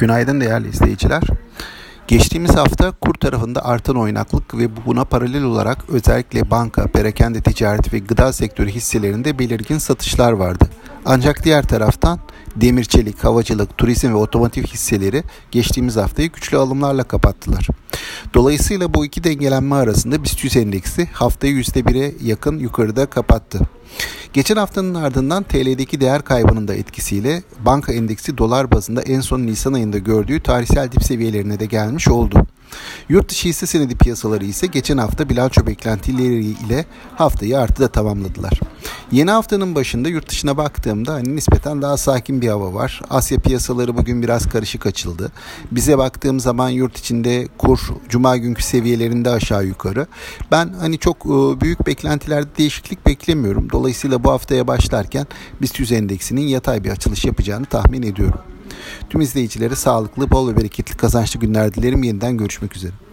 Günaydın değerli izleyiciler. Geçtiğimiz hafta kur tarafında artan oynaklık ve buna paralel olarak özellikle banka, perakende ticaret ve gıda sektörü hisselerinde belirgin satışlar vardı. Ancak diğer taraftan demir çelik, havacılık, turizm ve otomotiv hisseleri geçtiğimiz haftayı güçlü alımlarla kapattılar. Dolayısıyla bu iki dengelenme arasında BIST 100 endeksi haftayı %1'e yakın yukarıda kapattı. Geçen haftanın ardından TL'deki değer kaybının da etkisiyle banka endeksi dolar bazında en son Nisan ayında gördüğü tarihsel dip seviyelerine de gelmiş oldu. Yurt dışı hisse senedi piyasaları ise geçen hafta bilanço beklentileri ile haftayı artıda tamamladılar. Yeni haftanın başında yurt dışına baktığımda hani nispeten daha sakin bir hava var. Asya piyasaları bugün biraz karışık açıldı. Bize baktığım zaman yurt içinde kur cuma günkü seviyelerinde aşağı yukarı. Ben hani çok e, büyük beklentilerde değişiklik beklemiyorum. Dolayısıyla bu haftaya başlarken BIST 100 endeksinin yatay bir açılış yapacağını tahmin ediyorum. Tüm izleyicilere sağlıklı, bol ve bereketli kazançlı günler dilerim. Yeniden görüşmek üzere.